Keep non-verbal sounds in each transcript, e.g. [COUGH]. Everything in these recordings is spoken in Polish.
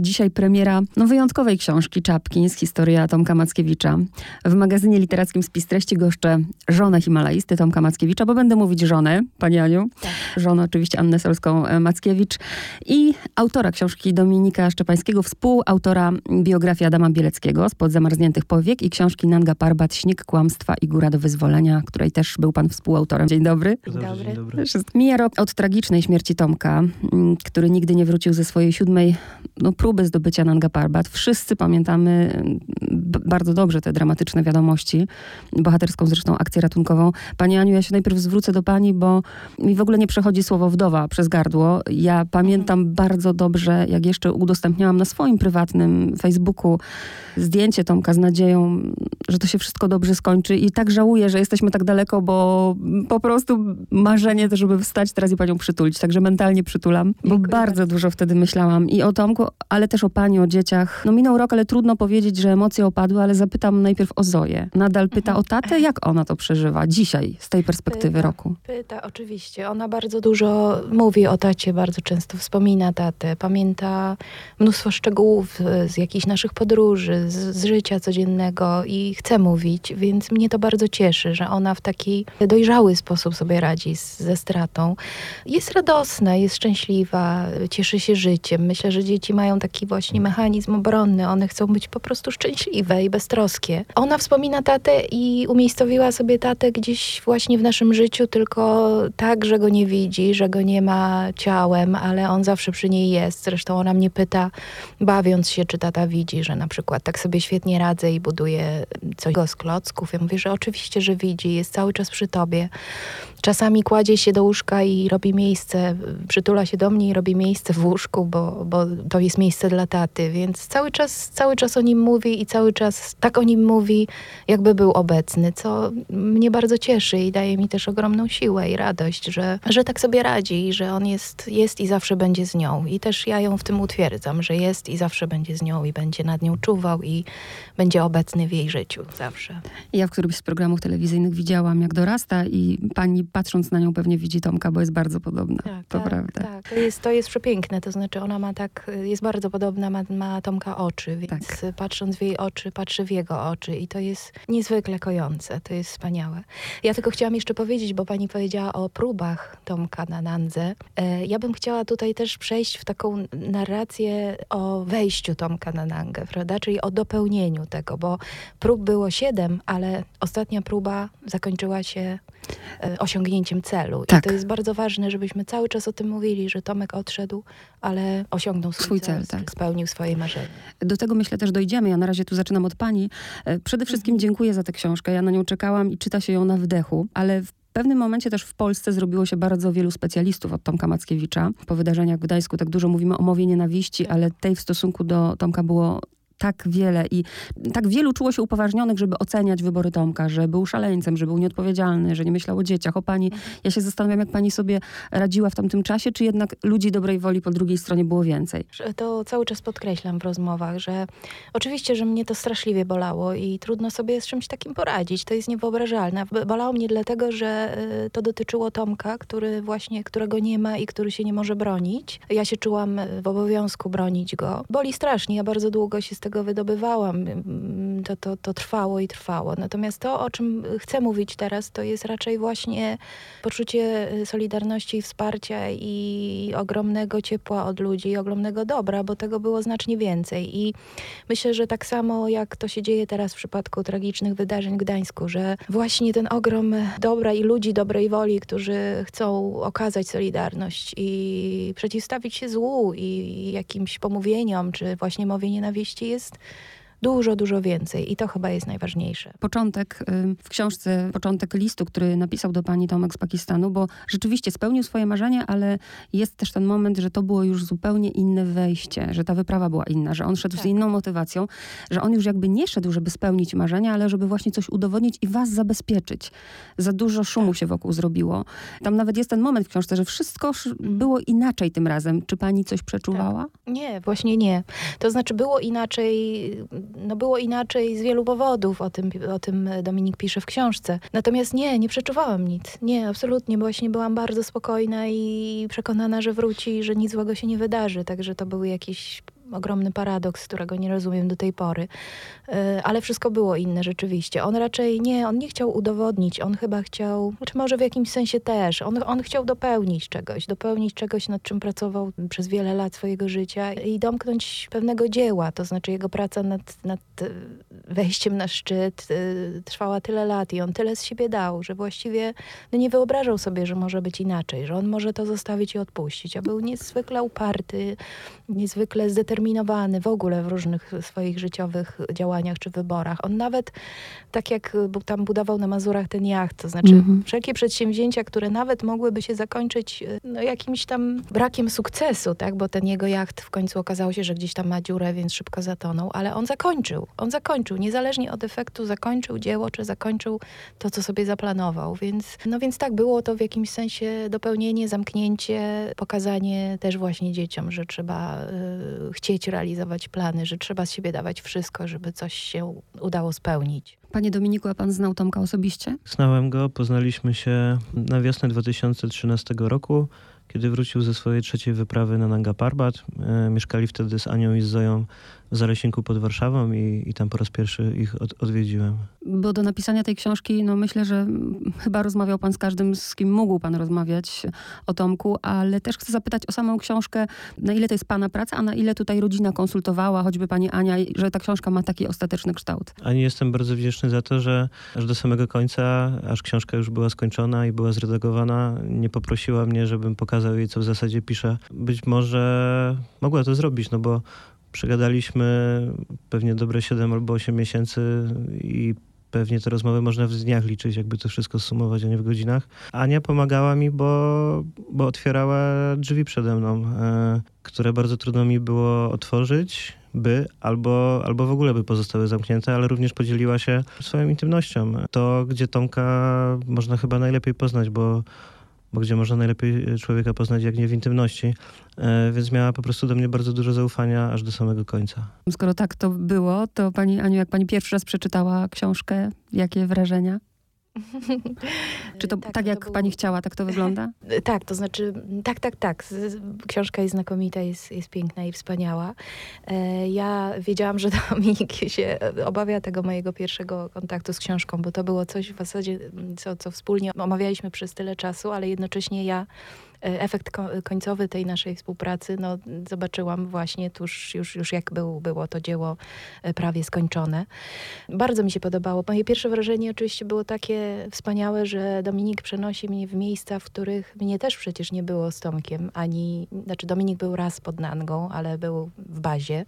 Dzisiaj premiera no, wyjątkowej książki Czapkins, historia Tomka Mackiewicza. W magazynie literackim Spis Treści goszczę żonę Himalajsty Tomka Mackiewicza, bo będę mówić żonę, pani Aniu. Tak. Żonę oczywiście Annę Solską-Mackiewicz i autora książki Dominika Szczepańskiego, współautora biografii Adama Bieleckiego Spod zamarzniętych powiek i książki Nanga Parbat Śnieg, Kłamstwa i Góra do Wyzwolenia, której też był pan współautorem. Dzień dobry. Dzień dobry. Dzień dobry. Mija rok od tragicznej śmierci Tomka, który nigdy nie wrócił ze swojej siódmej no, próby zdobycia Nanga Parbat. Wszyscy pamiętamy bardzo dobrze te dramatyczne wiadomości, bohaterską zresztą akcję ratunkową. Pani Aniu, ja się najpierw zwrócę do pani, bo mi w ogóle nie przechodzi słowo wdowa przez gardło. Ja pamiętam bardzo dobrze, jak jeszcze udostępniałam na swoim prywatnym Facebooku zdjęcie Tomka z nadzieją, że to się wszystko dobrze skończy i tak żałuję, że jesteśmy tak daleko, bo po prostu marzenie to, żeby wstać teraz i panią przytulić. Także mentalnie przytulam, bo bardzo, bardzo dużo wtedy myślałam i o Tomku, ale też o pani, o dzieciach. No minął rok, ale trudno powiedzieć, że emocje opadły, ale zapytam najpierw o Zoję. Nadal pyta mhm. o tatę, jak ona to przeżywa dzisiaj z tej perspektywy pyta, roku? Pyta, oczywiście. Ona bardzo dużo mówi o tacie, bardzo często wspomina tatę. Pamięta mnóstwo szczegółów z jakichś naszych podróży, z, z życia codziennego i chce mówić, więc mnie to bardzo cieszy, że ona w taki dojrzały sposób sobie radzi z, ze stratą. Jest radosna, jest szczęśliwa, cieszy się życiem. Myślę, że dzieci mają taki właśnie mechanizm obronny. One chcą być po prostu szczęśliwe i beztroskie. Ona wspomina tatę i umiejscowiła sobie tatę gdzieś właśnie w naszym życiu, tylko tak, że go nie widzi, że go nie ma ciałem, ale on zawsze przy niej jest. Zresztą ona mnie pyta, bawiąc się, czy tata widzi, że na przykład tak sobie świetnie radzę i buduję coś z klocków. Ja mówię, że oczywiście, że widzi, jest cały czas przy tobie. Czasami kładzie się do łóżka i robi miejsce, przytula się do mnie i robi miejsce w łóżku, bo, bo to jest miejsce dla taty, więc cały czas, cały czas o nim mówi i cały czas tak o nim mówi, jakby był obecny, co mnie bardzo cieszy i daje mi też ogromną siłę i radość, że, że tak sobie radzi i że on jest, jest i zawsze będzie z nią. I też ja ją w tym utwierdzam, że jest i zawsze będzie z nią i będzie nad nią czuwał i będzie obecny w jej życiu zawsze. Ja w którymś z programów telewizyjnych widziałam, jak dorasta i pani patrząc na nią pewnie widzi Tomka, bo jest bardzo podobna. Tak, to tak, prawda. Tak, to jest, to jest przepiękne, to znaczy ona ma tak, jest bardzo podobna, ma, ma Tomka oczy, więc tak. patrząc w jej oczy, patrzy w jego oczy i to jest niezwykle kojące, to jest wspaniałe. Ja tylko chciałam jeszcze powiedzieć, bo pani powiedziała o próbach Tomka na Nandze. E, ja bym chciała tutaj też przejść w taką narrację o wejściu Tomka na Nangę, prawda, czyli o dopełnieniu tego, bo prób było siedem, ale ostatnia próba zakończyła się osiągnięciem celu. Tak. I to jest bardzo ważne, żebyśmy cały czas o tym mówili, że Tomek odszedł, ale osiągnął swój, swój cel, cel tak. spełnił swoje marzenie. Do tego myślę też dojdziemy. Ja na razie tu zaczynam od pani. E, przede wszystkim mhm. dziękuję za tę książkę. Ja na nią czekałam i czyta się ją na wdechu, ale w pewnym momencie też w Polsce zrobiło się bardzo wielu specjalistów od Tomka Mackiewicza. Po wydarzeniach w Gdańsku tak dużo mówimy o mowie nienawiści, tak. ale tej w stosunku do Tomka było tak wiele i tak wielu czuło się upoważnionych, żeby oceniać wybory Tomka, że był szaleńcem, że był nieodpowiedzialny, że nie myślał o dzieciach, o pani. Ja się zastanawiam, jak pani sobie radziła w tamtym czasie, czy jednak ludzi dobrej woli po drugiej stronie było więcej? To cały czas podkreślam w rozmowach, że oczywiście, że mnie to straszliwie bolało i trudno sobie z czymś takim poradzić. To jest niewyobrażalne. Bolało mnie dlatego, że y, to dotyczyło Tomka, który właśnie, którego nie ma i który się nie może bronić. Ja się czułam w obowiązku bronić go. Boli strasznie. Ja bardzo długo się z tego tego wydobywałam. To, to, to trwało i trwało. Natomiast to, o czym chcę mówić teraz, to jest raczej właśnie poczucie solidarności i wsparcia i ogromnego ciepła od ludzi, i ogromnego dobra, bo tego było znacznie więcej. I myślę, że tak samo jak to się dzieje teraz w przypadku tragicznych wydarzeń w Gdańsku, że właśnie ten ogrom dobra i ludzi dobrej woli, którzy chcą okazać solidarność i przeciwstawić się złu i jakimś pomówieniom, czy właśnie mowie nienawiści jest jest dużo, dużo więcej i to chyba jest najważniejsze. Początek w książce, początek listu, który napisał do pani Tomek z Pakistanu, bo rzeczywiście spełnił swoje marzenia, ale jest też ten moment, że to było już zupełnie inne wejście, że ta wyprawa była inna, że on szedł tak. z inną motywacją, że on już jakby nie szedł, żeby spełnić marzenia, ale żeby właśnie coś udowodnić i was zabezpieczyć. Za dużo szumu tak. się wokół zrobiło. Tam nawet jest ten moment w książce, że wszystko było inaczej tym razem. Czy pani coś przeczuwała? Tak. Nie, właśnie nie. To znaczy było inaczej no było inaczej z wielu powodów, o tym, o tym Dominik pisze w książce. Natomiast nie, nie przeczuwałam nic. Nie, absolutnie. Właśnie byłam bardzo spokojna i przekonana, że wróci że nic złego się nie wydarzy. Także to były jakieś ogromny paradoks, którego nie rozumiem do tej pory. E, ale wszystko było inne rzeczywiście. On raczej nie, on nie chciał udowodnić, on chyba chciał, czy może w jakimś sensie też, on, on chciał dopełnić czegoś, dopełnić czegoś, nad czym pracował przez wiele lat swojego życia i domknąć pewnego dzieła, to znaczy jego praca nad, nad wejściem na szczyt y, trwała tyle lat i on tyle z siebie dał, że właściwie no nie wyobrażał sobie, że może być inaczej, że on może to zostawić i odpuścić, a był niezwykle uparty, niezwykle zdeterminowany w ogóle w różnych swoich życiowych działaniach czy wyborach. On nawet, tak jak tam budował na Mazurach ten jacht, to znaczy mhm. wszelkie przedsięwzięcia, które nawet mogłyby się zakończyć y, no, jakimś tam brakiem sukcesu, tak, bo ten jego jacht w końcu okazało się, że gdzieś tam ma dziurę, więc szybko zatonął, ale on zakończył. On zakończył, niezależnie od efektu, zakończył dzieło, czy zakończył to, co sobie zaplanował. Więc, no więc tak, było to w jakimś sensie dopełnienie, zamknięcie, pokazanie też właśnie dzieciom, że trzeba y, chcieć realizować plany, że trzeba z siebie dawać wszystko, żeby coś się udało spełnić. Panie Dominiku, a pan znał Tomka osobiście? Znałem go, poznaliśmy się na wiosnę 2013 roku kiedy wrócił ze swojej trzeciej wyprawy na Nanga Parbat. E, mieszkali wtedy z Anią i z Zoją w Zalesińku pod Warszawą i, i tam po raz pierwszy ich od, odwiedziłem. Bo do napisania tej książki, no myślę, że chyba rozmawiał pan z każdym, z kim mógł pan rozmawiać o Tomku, ale też chcę zapytać o samą książkę, na ile to jest pana praca, a na ile tutaj rodzina konsultowała, choćby pani Ania, że ta książka ma taki ostateczny kształt. Ani jestem bardzo wdzięczny za to, że aż do samego końca, aż książka już była skończona i była zredagowana, nie poprosiła mnie, żebym pokazał jej, co w zasadzie piszę. Być może mogła to zrobić, no bo Przegadaliśmy pewnie dobre 7 albo 8 miesięcy i pewnie te rozmowy można w dniach liczyć, jakby to wszystko sumować, a nie w godzinach. Ania pomagała mi, bo, bo otwierała drzwi przede mną, e, które bardzo trudno mi było otworzyć, by albo, albo w ogóle by pozostały zamknięte, ale również podzieliła się swoją intymnością. To, gdzie Tomka można chyba najlepiej poznać, bo bo gdzie można najlepiej e, człowieka poznać, jak nie w intymności. E, więc miała po prostu do mnie bardzo dużo zaufania aż do samego końca. Skoro tak to było, to pani Aniu, jak pani pierwszy raz przeczytała książkę, jakie wrażenia? [LAUGHS] Czy to tak, tak jak to pani chciała, tak to wygląda? Tak, to znaczy, tak, tak, tak. Książka jest znakomita, jest, jest piękna i wspaniała. E, ja wiedziałam, że [LAUGHS] Dominik się obawia tego mojego pierwszego kontaktu z książką, bo to było coś w zasadzie, co, co wspólnie omawialiśmy przez tyle czasu, ale jednocześnie ja E, efekt końcowy tej naszej współpracy no, zobaczyłam właśnie tuż już, już jak był, było to dzieło e, prawie skończone. Bardzo mi się podobało. Moje pierwsze wrażenie oczywiście było takie wspaniałe, że Dominik przenosi mnie w miejsca, w których mnie też przecież nie było z Tomkiem, ani, znaczy Dominik był raz pod Nangą, ale był w bazie.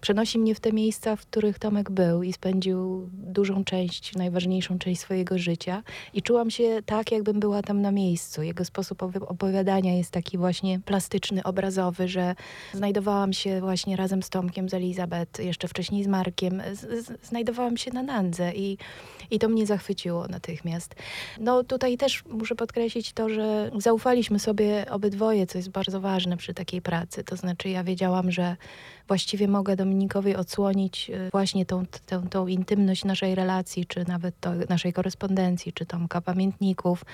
Przenosi mnie w te miejsca, w których Tomek był i spędził dużą część, najważniejszą część swojego życia i czułam się tak, jakbym była tam na miejscu. Jego sposób opowiadania jest taki właśnie plastyczny, obrazowy, że znajdowałam się właśnie razem z Tomkiem, z Elizabeth, jeszcze wcześniej z Markiem, z, z, znajdowałam się na Nandze i, i to mnie zachwyciło natychmiast. No tutaj też muszę podkreślić to, że zaufaliśmy sobie obydwoje, co jest bardzo ważne przy takiej pracy. To znaczy ja wiedziałam, że właściwie mogę Dominikowi odsłonić y, właśnie tą, tą, tą intymność naszej relacji, czy nawet to, naszej korespondencji, czy Tomka pamiętników,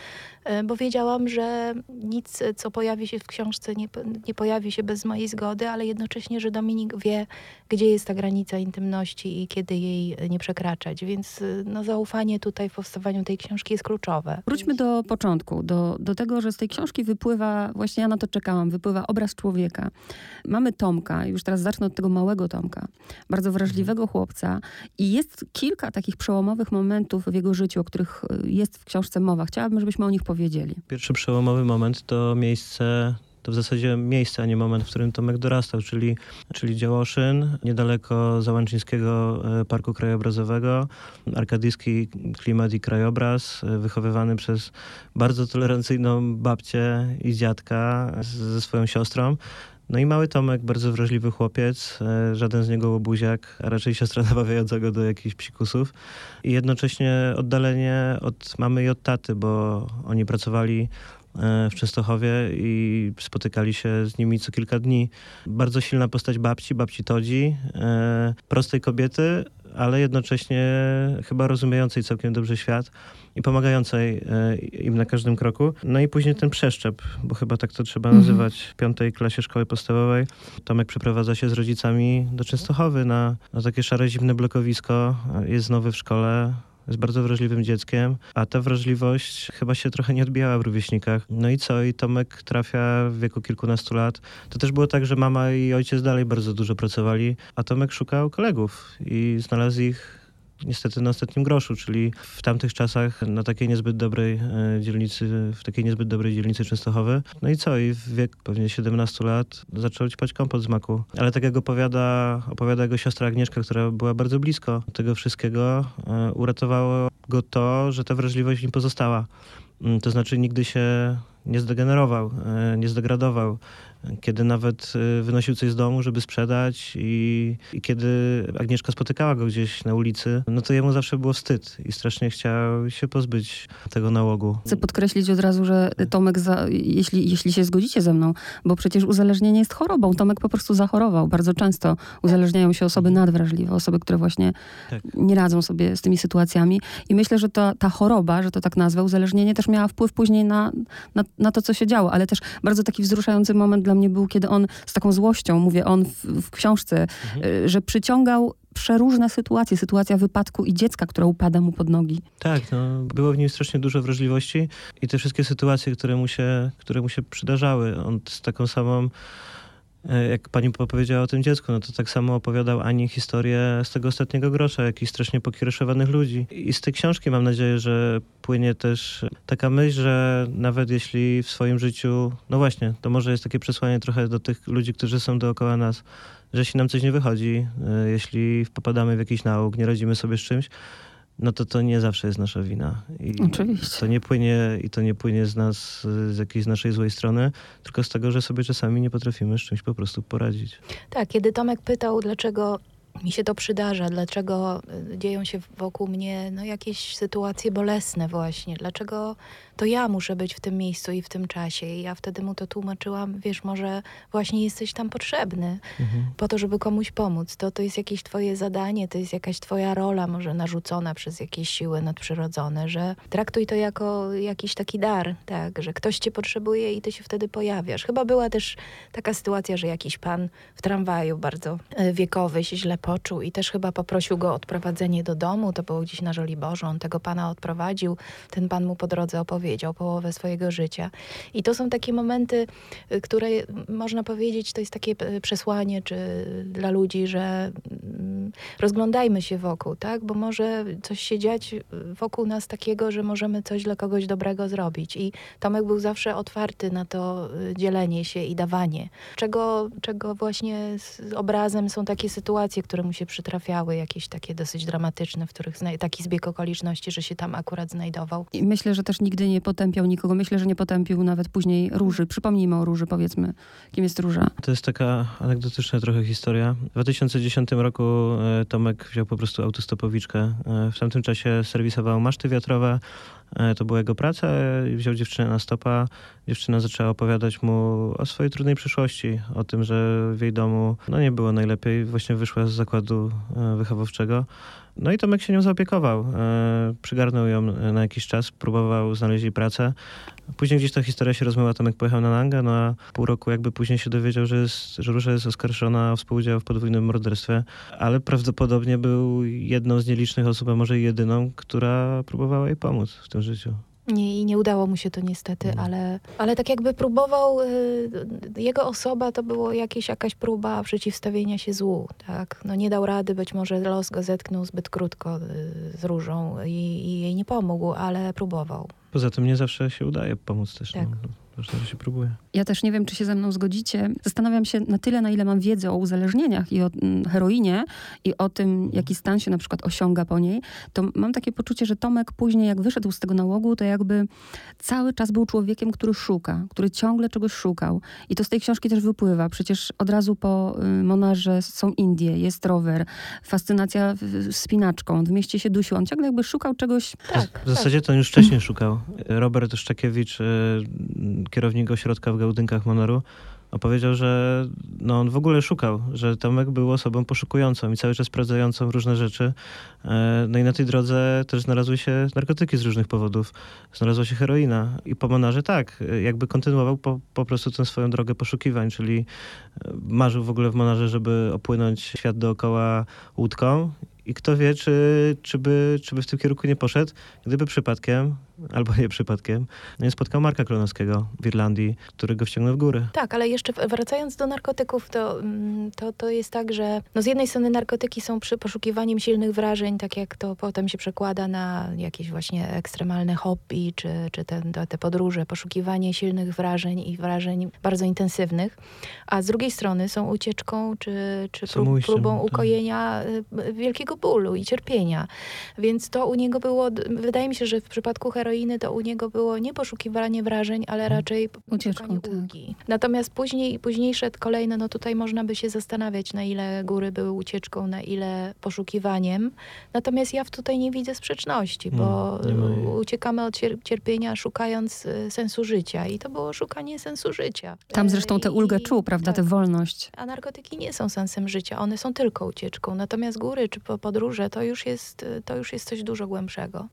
y, bo wiedziałam, że nic, co pojawi się w książce, nie, nie pojawi się bez mojej zgody, ale jednocześnie, że Dominik wie, gdzie jest ta granica intymności i kiedy jej nie przekraczać. Więc y, no, zaufanie tutaj w powstawaniu tej książki jest kluczowe. Wróćmy do początku, do, do tego, że z tej książki wypływa, właśnie ja na to czekałam, wypływa obraz człowieka. Mamy Tomka, już teraz zacznę od tego małego Tomka, bardzo wrażliwego mhm. chłopca i jest kilka takich przełomowych momentów w jego życiu, o których y, jest w książce mowa. Chciałabym, żebyśmy o nich powiedzieli. Pierwszy przełomowy moment to miejsce to w zasadzie miejsce, a nie moment, w którym Tomek dorastał, czyli, czyli Działoszyn, niedaleko Załęczyńskiego e, Parku Krajobrazowego, arkadyjski klimat i krajobraz, e, wychowywany przez bardzo tolerancyjną babcię i dziadka ze swoją siostrą. No i mały Tomek, bardzo wrażliwy chłopiec, e, żaden z niego łobuziak, a raczej siostra [LAUGHS] nabawiająca go do jakichś psikusów. I jednocześnie oddalenie od mamy i od taty, bo oni pracowali e, w Częstochowie i spotykali się z nimi co kilka dni. Bardzo silna postać babci, babci Todzi, e, prostej kobiety, ale jednocześnie chyba rozumiejącej całkiem dobrze świat i pomagającej e, im na każdym kroku. No i później ten przeszczep, bo chyba tak to trzeba Mhm. nazywać w piątej klasie szkoły podstawowej. Tomek przeprowadza się z rodzicami do Częstochowy na, na takie szare, zimne blokowisko. Jest nowy w szkole, jest bardzo wrażliwym dzieckiem, a ta wrażliwość chyba się trochę nie odbijała w rówieśnikach. No i co? I Tomek trafia w wieku kilkunastu lat. To też było tak, że mama i ojciec dalej bardzo dużo pracowali, a Tomek szukał kolegów i znalazł ich niestety na ostatnim groszu, czyli w tamtych czasach na takiej niezbyt dobrej e, dzielnicy, w takiej niezbyt dobrej dzielnicy Częstochowy. No i co? I w wieku pewnie 17 lat zaczął ćpać kompot z maku. Ale tak jak opowiada, opowiada jego siostra Agnieszka, która była bardzo blisko tego wszystkiego, e, uratowało go to, że ta wrażliwość w nim pozostała. Mm, To znaczy nigdy się nie zdegenerował, e, nie zdegradował. Kiedy nawet e, wynosił coś z domu, żeby sprzedać i, i kiedy Agnieszka spotykała go gdzieś na ulicy, no to jemu zawsze było wstyd i strasznie chciał się pozbyć tego nałogu. Chcę podkreślić od razu, że Tomek, za, jeśli, jeśli się zgodzicie ze mną, bo przecież uzależnienie jest chorobą. Tomek po prostu zachorował. Bardzo często uzależniają się osoby nadwrażliwe, osoby, które właśnie Tak. nie radzą sobie z tymi sytuacjami. I myślę, że ta, ta choroba, że to tak nazwę, uzależnienie też miała wpływ później na, na, na to, co się działo. Ale też bardzo taki wzruszający moment dla mnie był, kiedy on z taką złością, mówię on w, w książce, y, że przyciągał przeróżne sytuacje. Sytuacja wypadku i dziecka, które upada mu pod nogi. Tak, no, było w nim strasznie dużo wrażliwości i te wszystkie sytuacje, które mu się, które mu się przydarzały, on z taką samą, jak pani powiedziała o tym dziecku, no to tak samo opowiadał Ani historię z tego ostatniego grosza, jakichś strasznie pokiereszowanych ludzi. I z tej książki mam nadzieję, że płynie też taka myśl, że nawet jeśli w swoim życiu, no właśnie, to może jest takie przesłanie trochę do tych ludzi, którzy są dookoła nas, że jeśli nam coś nie wychodzi, e, jeśli popadamy w jakiś nauk, nie radzimy sobie z czymś, no to to nie zawsze jest nasza wina. I Oczywiście. To nie płynie i to nie płynie z nas, z jakiejś naszej złej strony, tylko z tego, że sobie czasami nie potrafimy z czymś po prostu poradzić. Tak, kiedy Tomek pytał, dlaczego mi się to przydarza, dlaczego y, dzieją się wokół mnie no, jakieś sytuacje bolesne właśnie, dlaczego to ja muszę być w tym miejscu i w tym czasie. I ja wtedy mu to tłumaczyłam, wiesz, może właśnie jesteś tam potrzebny Mhm. po to, żeby komuś pomóc. To, to jest jakieś twoje zadanie, to jest jakaś twoja rola, może narzucona przez jakieś siły nadprzyrodzone, że traktuj to jako jakiś taki dar, tak, że ktoś cię potrzebuje i ty się wtedy pojawiasz. Chyba była też taka sytuacja, że jakiś pan w tramwaju bardzo e, wiekowy się źle poczuł i też chyba poprosił go o odprowadzenie do domu. To było gdzieś na Żoliborzu. On tego pana odprowadził. Ten pan mu po drodze opowiedział połowę swojego życia. I to są takie momenty, y, które można powiedzieć, to jest takie y, przesłanie czy dla ludzi, że mm, rozglądajmy się wokół, tak? Bo może coś się dziać wokół nas takiego, że możemy coś dla kogoś dobrego zrobić. I Tomek był zawsze otwarty na to y, dzielenie się i dawanie. Czego, czego właśnie z obrazem są takie sytuacje, które mu się przytrafiały, jakieś takie dosyć dramatyczne, w których taki zbieg okoliczności, że się tam akurat znajdował. I myślę, że też nigdy nie potępiał nikogo. Myślę, że nie potępił nawet później Róży. Przypomnijmy o Róży, powiedzmy, kim jest Róża. To jest taka anegdotyczna trochę historia. W 2010 roku Tomek wziął po prostu autostopowiczkę. E, W tamtym czasie serwisował maszty wiatrowe. E, To była jego praca. e, Wziął dziewczynę na stopa. Dziewczyna zaczęła opowiadać mu o swojej trudnej przeszłości, o tym, że w jej domu no nie było najlepiej. Właśnie wyszła z zakładu e, wychowawczego. No i Tomek się nią zaopiekował. E, Przygarnął ją na jakiś czas, próbował znaleźć jej pracę. Później gdzieś ta historia się rozmyła, Tomek pojechał na Nangę, no a pół roku jakby później się dowiedział, że, jest, że Róża jest oskarżona o współudział w podwójnym morderstwie, ale prawdopodobnie był jedną z nielicznych osób, a może jedyną, która próbowała jej pomóc w tym życiu. Nie, I nie udało mu się to niestety, Mhm. ale, ale tak jakby próbował, y, jego osoba to było jakieś, jakaś próba przeciwstawienia się złu, tak? No nie dał rady, być może los go zetknął zbyt krótko y, z różą i, i jej nie pomógł, ale próbował. Poza tym nie zawsze się udaje pomóc też. Tak. No. Ważne, że się próbuje. Ja też nie wiem, czy się ze mną zgodzicie. Zastanawiam się na tyle, na ile mam wiedzę o uzależnieniach i o mm, heroinie i o tym, jaki stan się na przykład osiąga po niej, to mam takie poczucie, że Tomek później, jak wyszedł z tego nałogu, to jakby cały czas był człowiekiem, który szuka, który ciągle czegoś szukał. I to z tej książki też wypływa. Przecież od razu po y, Monarze są Indie, jest rower, fascynacja wspinaczką, w mieście się dusił. On ciągle jakby szukał czegoś Tak, W zasadzie to on już wcześniej szukał. Robert Szczakiewicz, e, kierownik ośrodka w Gałdynkach Monoru, opowiedział, że no, on w ogóle szukał, że Tomek był osobą poszukującą i cały czas sprawdzającą różne rzeczy. E, no i na tej drodze też znalazły się narkotyki z różnych powodów. Znalazła się heroina. I po Monarze tak, jakby kontynuował po, po prostu tę swoją drogę poszukiwań, czyli e, marzył w ogóle w Monarze, żeby opłynąć świat dookoła łódką i kto wie, czy, czy, by, czy by w tym kierunku nie poszedł, gdyby przypadkiem, albo nie przypadkiem, spotkał Marka Klonowskiego w Irlandii, który go wciągnął w górę. Tak, ale jeszcze wracając do narkotyków, to, mm, to, to jest tak, że no z jednej strony narkotyki są przy poszukiwaniem silnych wrażeń, tak jak to potem się przekłada na jakieś właśnie ekstremalne hobby, czy, czy te, te podróże, poszukiwanie silnych wrażeń i wrażeń bardzo intensywnych, a z drugiej strony są ucieczką, czy, czy prób, próbą tak. ukojenia tak. wielkiego bólu i cierpienia. Więc to u niego było, wydaje mi się, że w przypadku heroiny to u niego było nie poszukiwanie wrażeń, ale mhm. raczej ucieczką tak. ulgi. Natomiast później, późniejsze kolejne, no tutaj można by się zastanawiać, na ile góry były ucieczką, na ile poszukiwaniem. Natomiast ja tutaj nie widzę sprzeczności, bo hmm, uciekamy od cierpienia szukając y, sensu życia i to było szukanie sensu życia. Tam zresztą tę ulgę czuł, prawda, tak. tę wolność. A narkotyki nie są sensem życia, one są tylko ucieczką. Natomiast góry czy podróże to już jest, to już jest coś dużo głębszego.